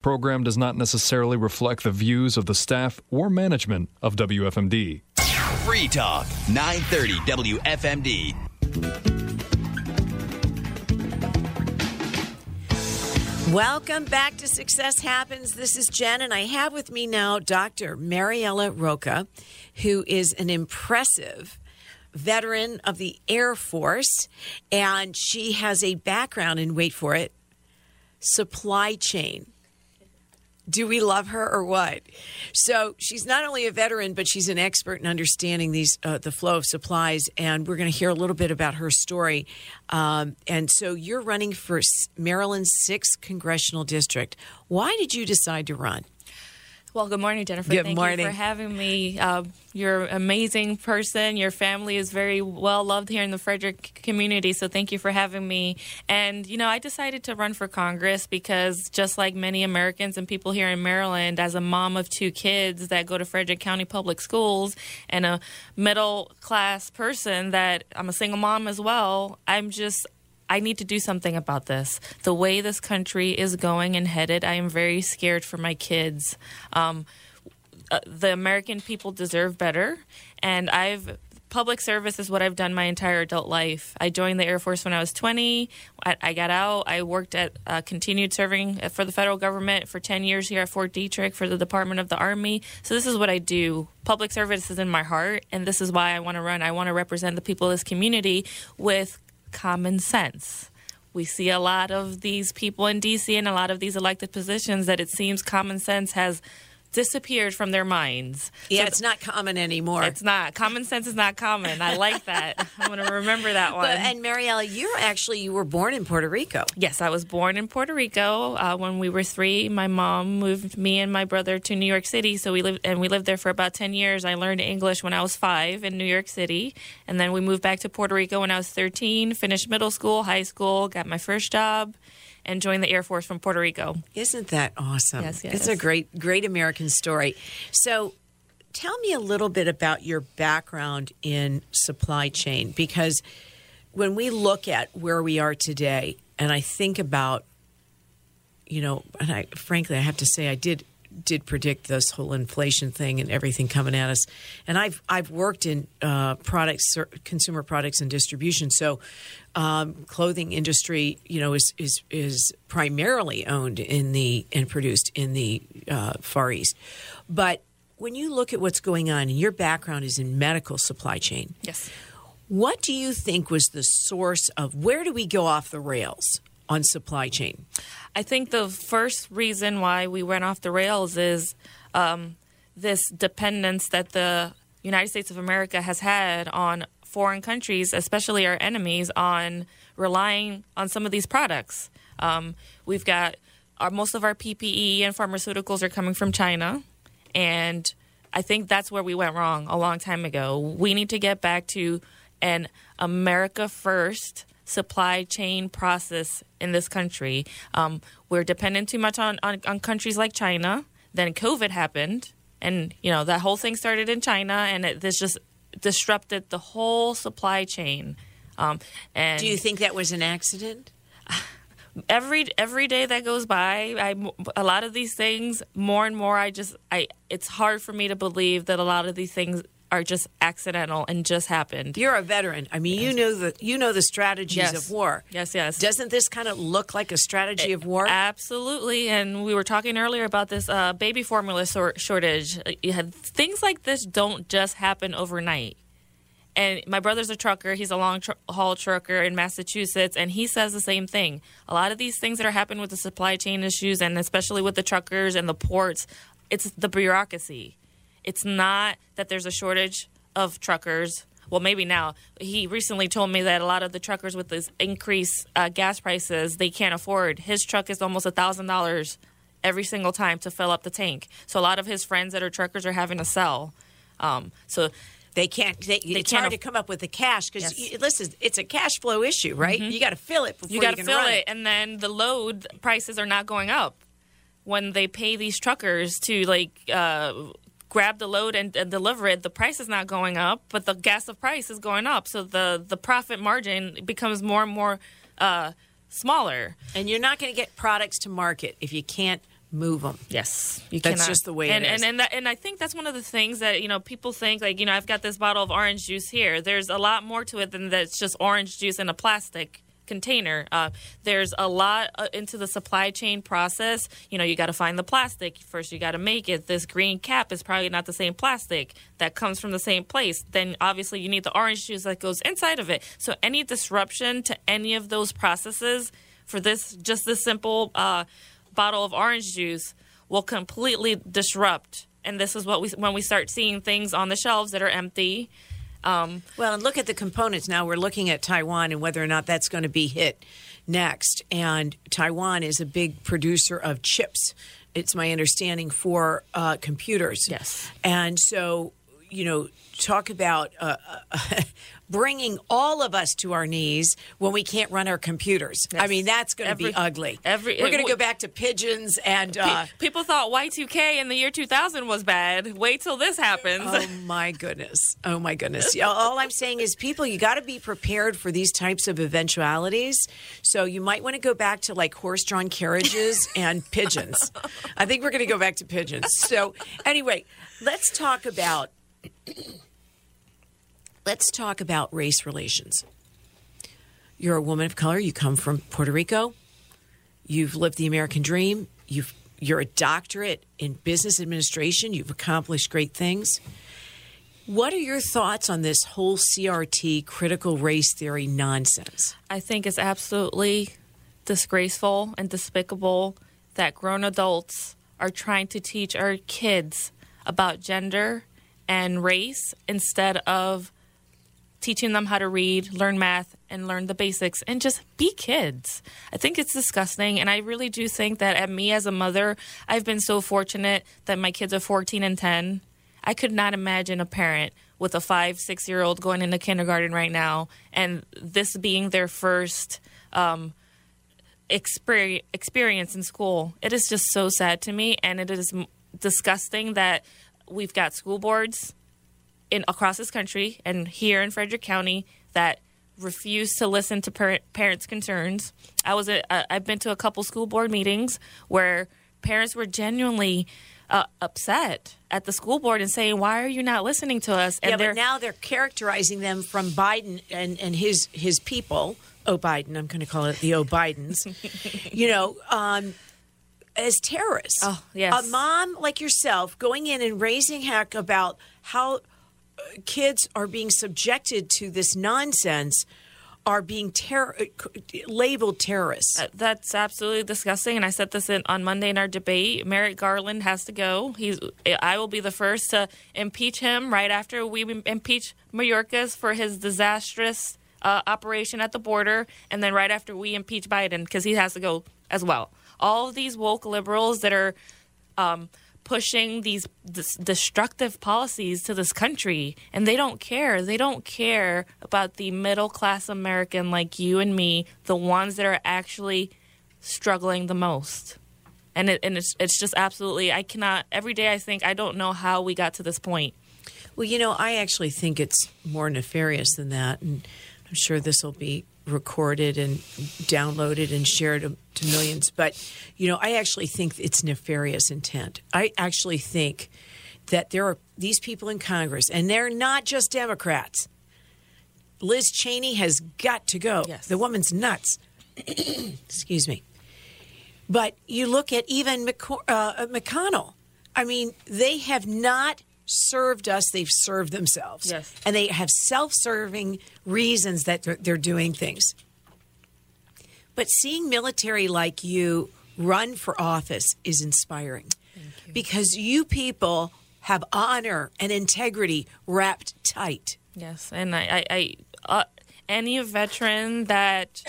Program does not necessarily reflect the views of the staff or management of WFMD. Free Talk, 930 WFMD. Welcome back to Success Happens. This is Jen, and I have with me now Dr. Mariella Roca, who is an impressive veteran of the Air Force, and she has a background in, wait for it, supply chain. Do we love her or what? So she's not only a veteran, but she's an expert in understanding these uh, the flow of supplies. And we're going to hear a little bit about her story. Um, and so you're running for Maryland's sixth congressional district. Why did you decide to run? Well, good morning, Jennifer. Good Thank morning. you for having me. Uh, you're an amazing person. Your family is very well loved here in the Frederick community, so thank you for having me. And, you know, I decided to run for Congress because just like many Americans and people here in Maryland, as a mom of two kids that go to Frederick County Public Schools and a middle class person that I'm a single mom as well, I'm just I need to do something about this. The way this country is going and headed, I am very scared for my kids. Um, uh, the American people deserve better, and I've public service is what I've done my entire adult life. I joined the Air Force when I was 20. I, I got out. I worked at uh, continued serving for the federal government for 10 years here at Fort Detrick for the Department of the Army. So this is what I do. Public service is in my heart, and this is why I want to run. I want to represent the people of this community with common sense. We see a lot of these people in DC and a lot of these elected positions that it seems common sense has disappeared from their minds. Yeah, So it's not common anymore. it's not. Common sense is not common. I like that. I'm going to remember that one. But, and Mariella, you're actually you were born in Puerto Rico. Yes, I was born in Puerto Rico. Uh, when we were three, my mom moved me and my brother to New York City. So we lived and we lived there for about ten years. I learned English when I was five in New York City, and then we moved back to Puerto Rico when I was thirteen. Finished middle school, high school, got my first job, and joined the Air Force from Puerto Rico. Isn't that awesome? Yes, yes. It's a great, great American story. So, tell me a little bit about your background in supply chain because when we look at where we are today, and I think about, you know, and I frankly, I have to say, I did did predict this whole inflation thing and everything coming at us. And I've I've worked in uh, products, consumer products and distribution. So, um, clothing industry, you know, is is is primarily owned in the and produced in the uh, Far East. But when you look at what's going on, and your background is in medical supply chain, Yes. what do you think was the source of where do we go off the rails on supply chain? I think the first reason why we went off the rails is um, this dependence that the United States of America has had on foreign countries, especially our enemies, on relying on some of these products. Um, we've got our, most of our PPE and pharmaceuticals are coming from China, and I think that's where we went wrong a long time ago. We need to get back to an America first supply chain process in this country. Um, we're dependent too much on, on, on countries like China. Then COVID happened, and you know that whole thing started in China, and it, this just disrupted the whole supply chain. Um, and Do you think that was an accident? every every day that goes by, I a lot of these things more and more. I just I it's hard for me to believe that a lot of these things are just accidental and just happened. You're a veteran. I mean, you know the you know the strategies Yes. of war. Yes, yes. Doesn't this kind of look like a strategy of war? Absolutely, and we were talking earlier about this uh, baby formula sor- shortage. Uh, You had things like this don't just happen overnight. And my brother's a trucker. He's a long tr- haul trucker in Massachusetts, and he says the same thing. A lot of these things that are happening with the supply chain issues, and especially with the truckers and the ports, it's the bureaucracy. It's not that there's a shortage of truckers. Well, maybe now. He recently told me that a lot of the truckers with this increased uh, gas prices, they can't afford. His truck is almost a thousand dollars every single time to fill up the tank. So a lot of his friends that are truckers are having to sell. Um, so They can't. They, it's can't hard aff- to come up with the cash because Yes. listen, it's a cash flow issue, right? You got to fill it before you got to fill it, and then the load prices are not going up when they pay these truckers to like uh, grab the load and, and deliver it. The price is not going up, but the gas of price is going up, so the the profit margin becomes more and more uh, smaller. And you're not going to get products to market if you can't move them. Yes, you That's cannot. just the way it and, is. And and, that, and I think that's one of the things that you know people think like you know I've got this bottle of orange juice here. There's a lot more to it than that's just orange juice in a plastic container. Uh, there's a lot uh, into the supply chain process. You know, you got to find the plastic first. You got to make it. This green cap is probably not the same plastic that comes from the same place. Then obviously you need the orange juice that goes inside of it. So any disruption to any of those processes for this just this simple uh, bottle of orange juice will completely disrupt. And this is what we when we start seeing things on the shelves that are empty. Um, Well, and look at the components. Now we're looking at Taiwan and whether or not that's going to be hit next. And Taiwan is a big producer of chips. It's my understanding for uh, computers. Yes. And so, you know, talk about uh, uh, bringing all of us to our knees when we can't run our computers. I mean, that's going to be ugly. every- we're going to go back to pigeons and. Uh, people thought Y2K in the year 2000 was bad. Wait till this happens. Oh my goodness. Oh my goodness. All I'm saying is, people, you got to be prepared for these types of eventualities. So you might want to go back to like horse drawn carriages and pigeons. I think we're going to go back to pigeons. So, anyway, let's talk about. Let's talk about race relations. You're a woman of color. You come from Puerto Rico. You've lived the American dream. You've you're a doctorate in business administration. You've accomplished great things. What are your thoughts on this whole CRT critical race theory nonsense? I think it's absolutely disgraceful and despicable that grown adults are trying to teach our kids about gender and race instead of teaching them how to read, learn math, and learn the basics and just be kids. I think it's disgusting. And I really do think that at me as a mother, I've been so fortunate that my kids are 14 and 10. I could not imagine a parent with a five, six year old going into kindergarten right now and this being their first um, experience, experience in school. It is just so sad to me. And it is disgusting that we've got school boards in across this country and here in Frederick County that refuse to listen to par- parents' concerns. I was a, uh, I've been to a couple school board meetings where parents were genuinely uh, upset at the school board and saying, "Why are you not listening to us?" And yeah, but now they're characterizing them from Biden and, and his his people. Oh, Biden. I'm going to call it the Oh Bidens. you know, um, as terrorists. Oh, yes. A mom like yourself going in and raising heck about how kids are being subjected to this nonsense are being ter- labeled terrorists. That's absolutely disgusting. And I said this in, on Monday in our debate. Merrick Garland has to go. He's. I will be the first to impeach him right after we impeach Mayorkas for his disastrous uh, operation at the border, and then right after we impeach Biden because he has to go as well. All of these woke liberals that are um, pushing these destructive policies to this country, and they don't care. They don't care about the middle class American like you and me, the ones that are actually struggling the most. And it, and it's it's just absolutely I cannot every day I think I don't know how we got to this point. Well, you know, I actually think it's more nefarious than that, and I'm sure this will be recorded and downloaded and shared to, millions. But you know, I actually think it's nefarious intent. I actually think that there are these people in Congress, and they're not just Democrats. Liz Cheney has got to go. Yes. The woman's nuts. Excuse me. But you look at even McCor- uh, McConnell. I mean, they have not served us; they've served themselves. Yes. and they have self-serving reasons that they're, they're doing things. But seeing military like you run for office is inspiring because you people have honor and integrity wrapped tight. Yes, and I, I, I uh, any veteran that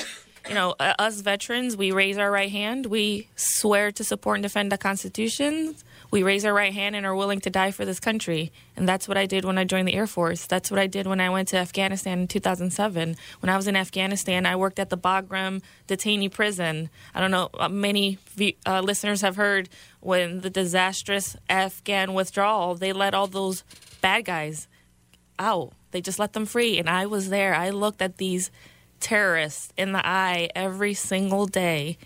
you know, uh, us veterans, we raise our right hand. We swear to support and defend the Constitution. We raise our right hand and are willing to die for this country. And that's what I did when I joined the Air Force. That's what I did when I went to Afghanistan in 2007. When I was in Afghanistan, I worked at the Bagram detainee prison. I don't know, uh, many uh, listeners have heard when the disastrous Afghan withdrawal, they let all those bad guys out. They just let them free. And I was there. I looked at these terrorists in the eye every single day.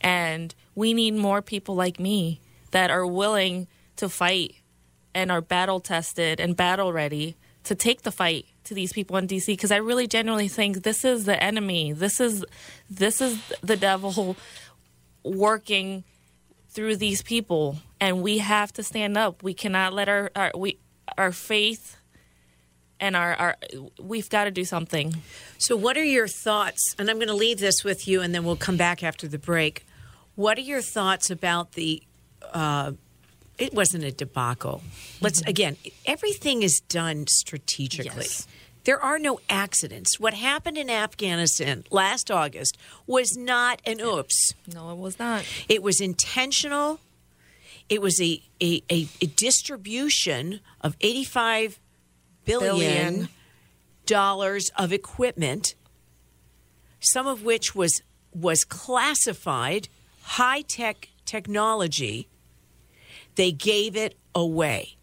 And we need more people like me that are willing to fight and are battle tested and battle ready to take the fight to these people in DC because I really genuinely think this is the enemy. This is this is the devil working through these people and we have to stand up. We cannot let our, our we our faith and our, our we've got to do something. So, what are your thoughts? And I'm going to leave this with you, and then we'll come back after the break. What are your thoughts about the? Uh, it wasn't a debacle. Let's again. Everything is done strategically. Yes. There are no accidents. What happened in Afghanistan last August was not an oops. No, it was not. It was intentional. It was a, a, a, a distribution of 85 billion, Billion. dollars of equipment, some of which was was classified high tech technology. They gave it away.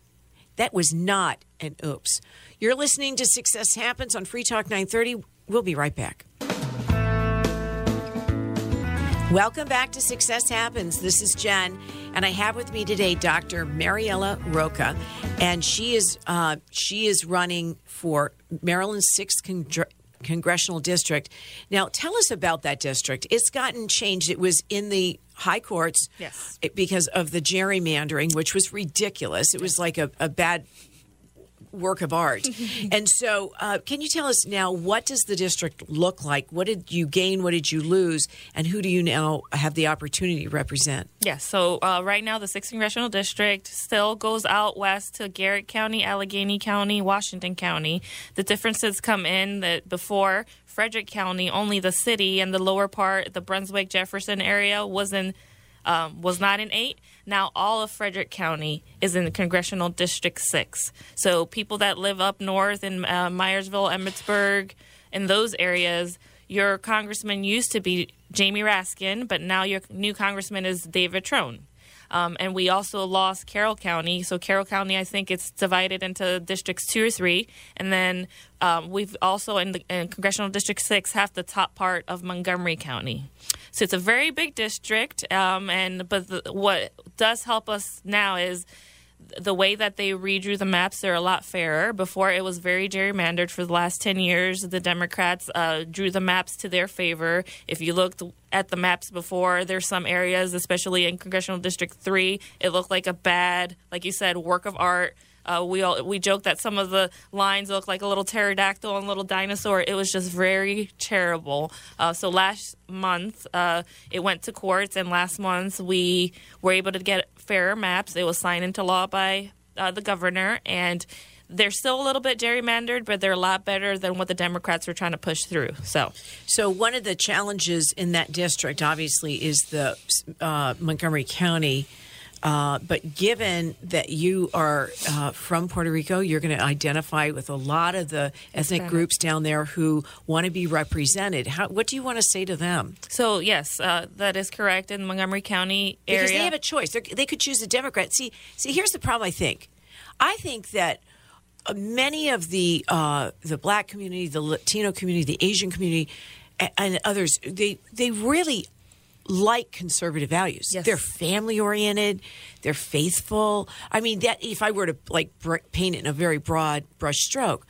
That was not an oops. You're listening to Success Happens on Free Talk 930. We'll be right back. Welcome back to Success Happens. This is Jen, and I have with me today Dr. Mariella Roca, and she is uh, she is running for Maryland's sixth congressional district. Now, tell us about that district. It's gotten changed. It was in the high courts, Yes. because of the gerrymandering, which was ridiculous. It was like a, a bad work of art. and so, uh, can you tell us now what does the district look like? What did you gain? What did you lose? And who do you now have the opportunity to represent? Yes. So uh, right now, the sixth congressional district still goes out west to Garrett County, Allegany County, Washington County. The differences come in that before Frederick County, only the city and the lower part, the Brunswick Jefferson area, was in um, was not in eight. Now all of Frederick County is in congressional district six. So people that live up north in uh, Myersville, Emmitsburg, in those areas, your congressman used to be Jamie Raskin, but now your new congressman is David Trone. Um, and we also lost Carroll County. So Carroll County, I think it's divided into districts two or three, and then um, we've also in, the, in congressional district six have the top part of Montgomery County. So it's a very big district, um, and but the, what does help us now is the way that they redrew the maps, they're a lot fairer. Before it was very gerrymandered for the last 10 years. The Democrats uh, drew the maps to their favor. If you looked at the maps before, there's some areas, especially in Congressional District 3, it looked like a bad, like you said, work of art. Uh, we all we joke that some of the lines look like a little pterodactyl and a little dinosaur. It was just very terrible. Uh, so last month uh, it went to courts, and last month we were able to get fairer maps. It was signed into law by uh, the governor, and they're still a little bit gerrymandered, but they're a lot better than what the Democrats were trying to push through. So So, one of the challenges in that district, obviously, is the uh, Montgomery County. Uh, but given that you are uh, from Puerto Rico, you're going to identify with a lot of the ethnic groups down there who want to be represented. How, what do you want to say to them? so yes, uh, that is correct in Montgomery County area. Because they have a choice. They're, they could choose a Democrat. See, see, here's the problem. I think, I think that uh, many of the uh, the black community, the Latino community, the Asian community, and, and others, they they really like conservative values. Yes. They're family oriented. They're faithful. I mean, that if I were to like br- paint it in a very broad brush stroke.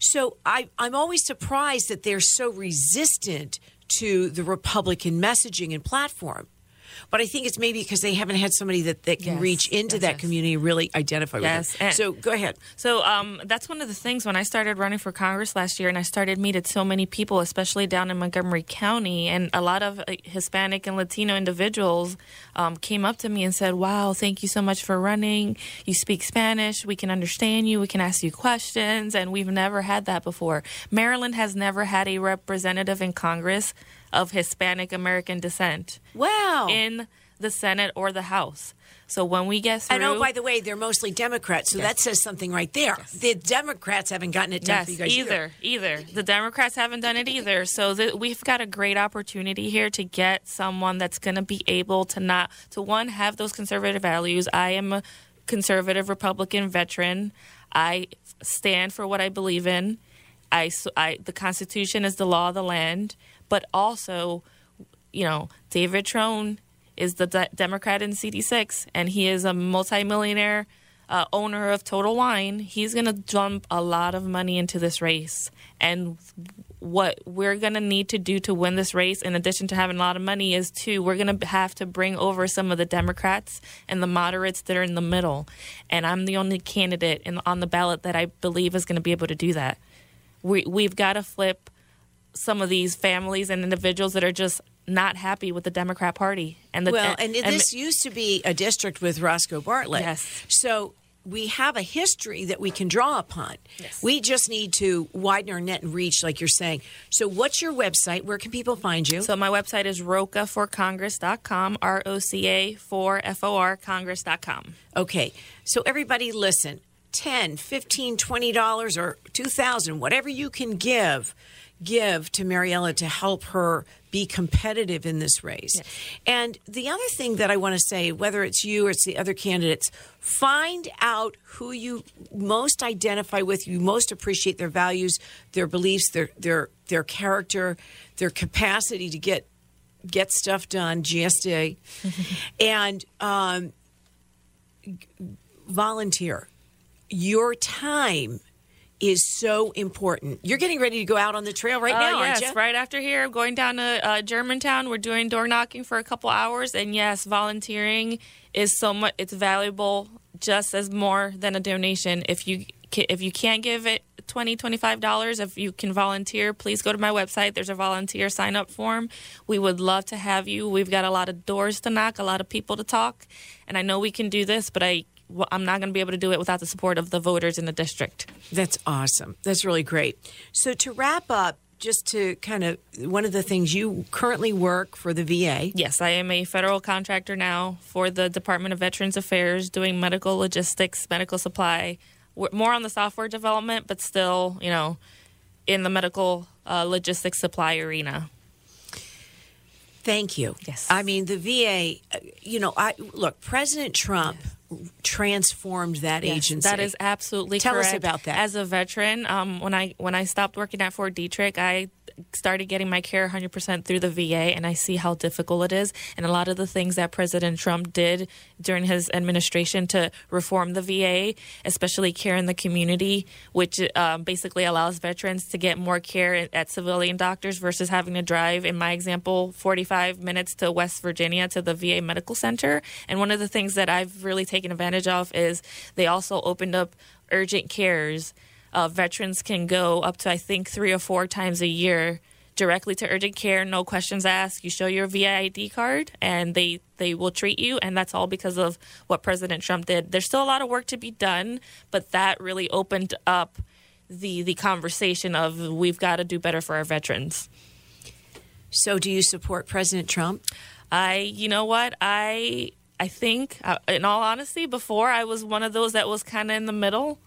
So I, I'm always surprised that they're so resistant to the Republican messaging and platform. But I think it's maybe because they haven't had somebody that, that can Yes, reach into yes, that yes. community and really identify Yes, with them. and- So go ahead. So um, that's one of the things when I started running for Congress last year, and I started meeting so many people, especially down in Montgomery County, and a lot of Hispanic and Latino individuals um, came up to me and said, "Wow, thank you so much for running. You speak Spanish. We can understand you. We can ask you questions, and we've never had that before. Maryland has never had a representative in Congress of Hispanic American descent Wow. in the Senate or the House." So when we get through, and oh, by the way, they're mostly Democrats, so that says something right there. The Democrats haven't gotten it done Yes, for you guys either, either. The Democrats haven't done it either. So th- we've got a great opportunity here to get someone that's going to be able to not to one have those conservative values. I am a conservative Republican veteran. I stand for what I believe in. I, I the Constitution is the law of the land, but also, you know, David Trone is the de- Democrat in CD6, and he is a multimillionaire uh, owner of Total Wine. He's going to dump a lot of money into this race. And what we're going to need to do to win this race, in addition to having a lot of money, is to we're going to have to bring over some of the Democrats and the moderates that are in the middle. And I'm the only candidate in, on the ballot that I believe is going to be able to do that. We, we've got to flip some of these families and individuals that are just not happy with the Democrat Party. And the, well, and, and, and this used to be a district with Roscoe Bartlett. Yes. So we have a history that we can draw upon. Yes. We just need to widen our net and reach, like you're saying. So, what's your website? Where can people find you? So, my website is rocaforcongress.com, R O C A for F O R Congress.com. Okay. So, everybody listen 10 15 $20 or 2000 whatever you can give give to Mariella to help her be competitive in this race. Yes. And the other thing that I want to say, whether it's you or it's the other candidates, find out who you most identify with, you most appreciate their values, their beliefs, their their their character, their capacity to get get stuff done, GSD, and um, volunteer. Your time is so important. You're getting ready to go out on the trail right uh, now, yes, aren't you? right after here, I'm going down to uh, Germantown. We're doing door knocking for a couple hours, and yes, volunteering is so much. It's valuable, just as more than a donation. If you if you can't give it 20 $25 if you can volunteer please go to my website there's a volunteer sign up form we would love to have you we've got a lot of doors to knock a lot of people to talk and i know we can do this but i I'm not going to be able to do it without the support of the voters in the district. That's awesome. That's really great. So to wrap up, just to kind of one of the things you currently work for the VA. Yes, I am a federal contractor now for the Department of Veterans Affairs doing medical logistics, medical supply, more on the software development, but still, you know, in the medical uh, logistics supply arena. Thank you. Yes. I mean, the VA, uh, you know, I look, President Trump yes transformed that yes, agency. That is absolutely Tell correct. us about that. As a veteran, um, when I when I stopped working at Fort Detrick, I started getting my care 100% through the VA, and I see how difficult it is. And a lot of the things that President Trump did during his administration to reform the VA, especially care in the community, which um, basically allows veterans to get more care at civilian doctors versus having to drive, in my example, 45 minutes to West Virginia to the VA Medical Center. And one of the things that I've really taken advantage of is they also opened up urgent cares uh, veterans can go up to I think three or four times a year directly to urgent care, no questions asked. You show your VID card, and they they will treat you, and that's all because of what President Trump did. There's still a lot of work to be done, but that really opened up the the conversation of we've got to do better for our veterans. So, do you support President Trump? I, you know what, I I think, uh, in all honesty, before I was one of those that was kind of in the middle.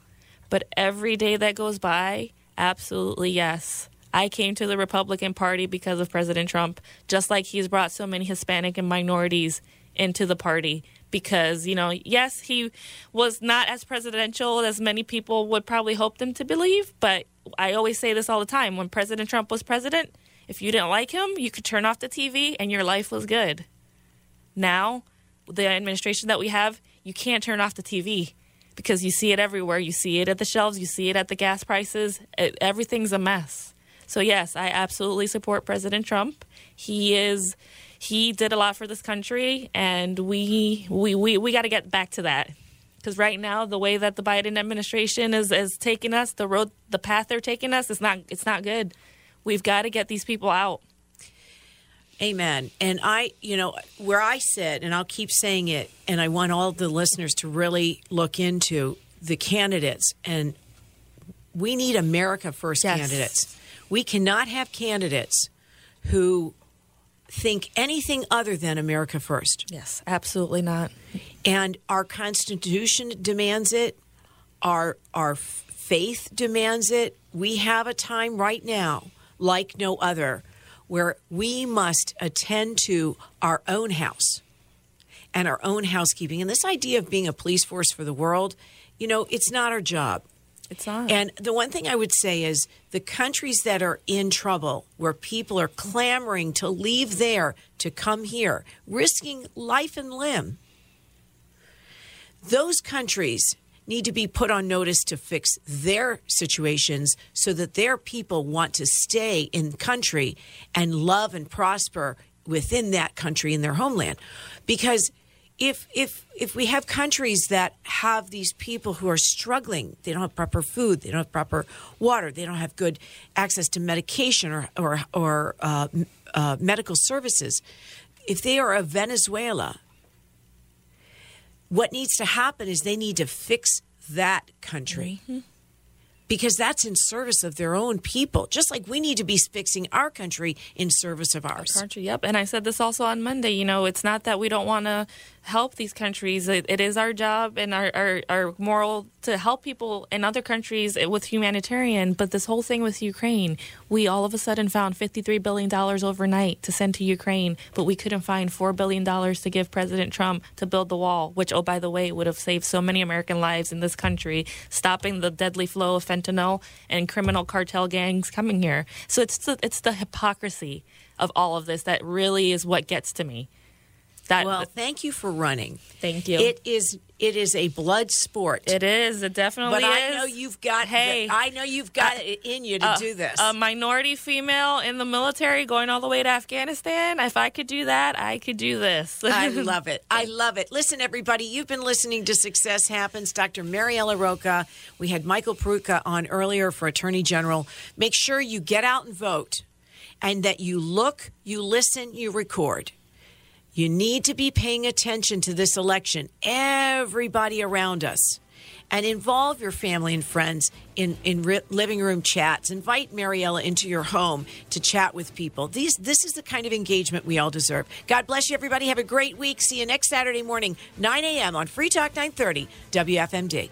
But every day that goes by, absolutely yes. I came to the Republican Party because of President Trump, just like he's brought so many Hispanic and minorities into the party. Because, you know, yes, he was not as presidential as many people would probably hope them to believe. But I always say this all the time when President Trump was president, if you didn't like him, you could turn off the TV and your life was good. Now, the administration that we have, you can't turn off the TV because you see it everywhere. You see it at the shelves, you see it at the gas prices. It, everything's a mess. So yes, I absolutely support President Trump. He is he did a lot for this country and we we we, we got to get back to that. Cuz right now the way that the Biden administration is is taking us, the road the path they're taking us is not it's not good. We've got to get these people out. Amen. And I, you know, where I sit, and I'll keep saying it, and I want all the listeners to really look into the candidates. And we need America First yes. candidates. We cannot have candidates who think anything other than America First. Yes, absolutely not. And our Constitution demands it. Our our faith demands it. We have a time right now like no other where we must attend to our own house and our own housekeeping. And this idea of being a police force for the world, you know, it's not our job. It's not. And the one thing I would say is the countries that are in trouble, where people are clamoring to leave there to come here, risking life and limb, those countries need to be put on notice to fix their situations so that their people want to stay in country and love and prosper within that country in their homeland because if if if we have countries that have these people who are struggling, they don't have proper food, they don't have proper water, they don't have good access to medication or or, or uh, uh, medical services. If they are a Venezuela, what needs to happen is they need to fix that country. Mm-hmm because that's in service of their own people. Just like we need to be fixing our country in service of ours. Our country, yep. And I said this also on Monday. You know, it's not that we don't want to help these countries. It, it is our job and our, our, our, moral to help people in other countries with humanitarian. But this whole thing with Ukraine, we all of a sudden found $53 billion overnight to send to Ukraine, but we couldn't find $4 billion to give President Trump to build the wall, which, oh, by the way, would have saved so many American lives in this country, stopping the deadly flow of fentanyl and criminal cartel gangs coming here. So it's the, it's the hypocrisy of all of this that really is what gets to me. That, well, thank you for running. Thank you. It is it is a blood sport. It is. It definitely is. but is. I know you've got. Hey, the, I know you've got it in you to uh, do this. A minority female in the military going all the way to Afghanistan. If I could do that, I could do this. I love it. I love it. Listen, everybody, you've been listening to Success Happens. Dr. Mariella Roca. We had Michael Peroutka on earlier for Attorney General. Make sure you get out and vote, and that you look, you listen, you record. You need to be paying attention to this election, everybody around us, and involve your family and friends in, in ri- living room chats. Invite Mariella into your home to chat with people. These, this is the kind of engagement we all deserve. God bless you, everybody. Have a great week. See you next Saturday morning, 9 a.m. on Free Talk 930 WFMD.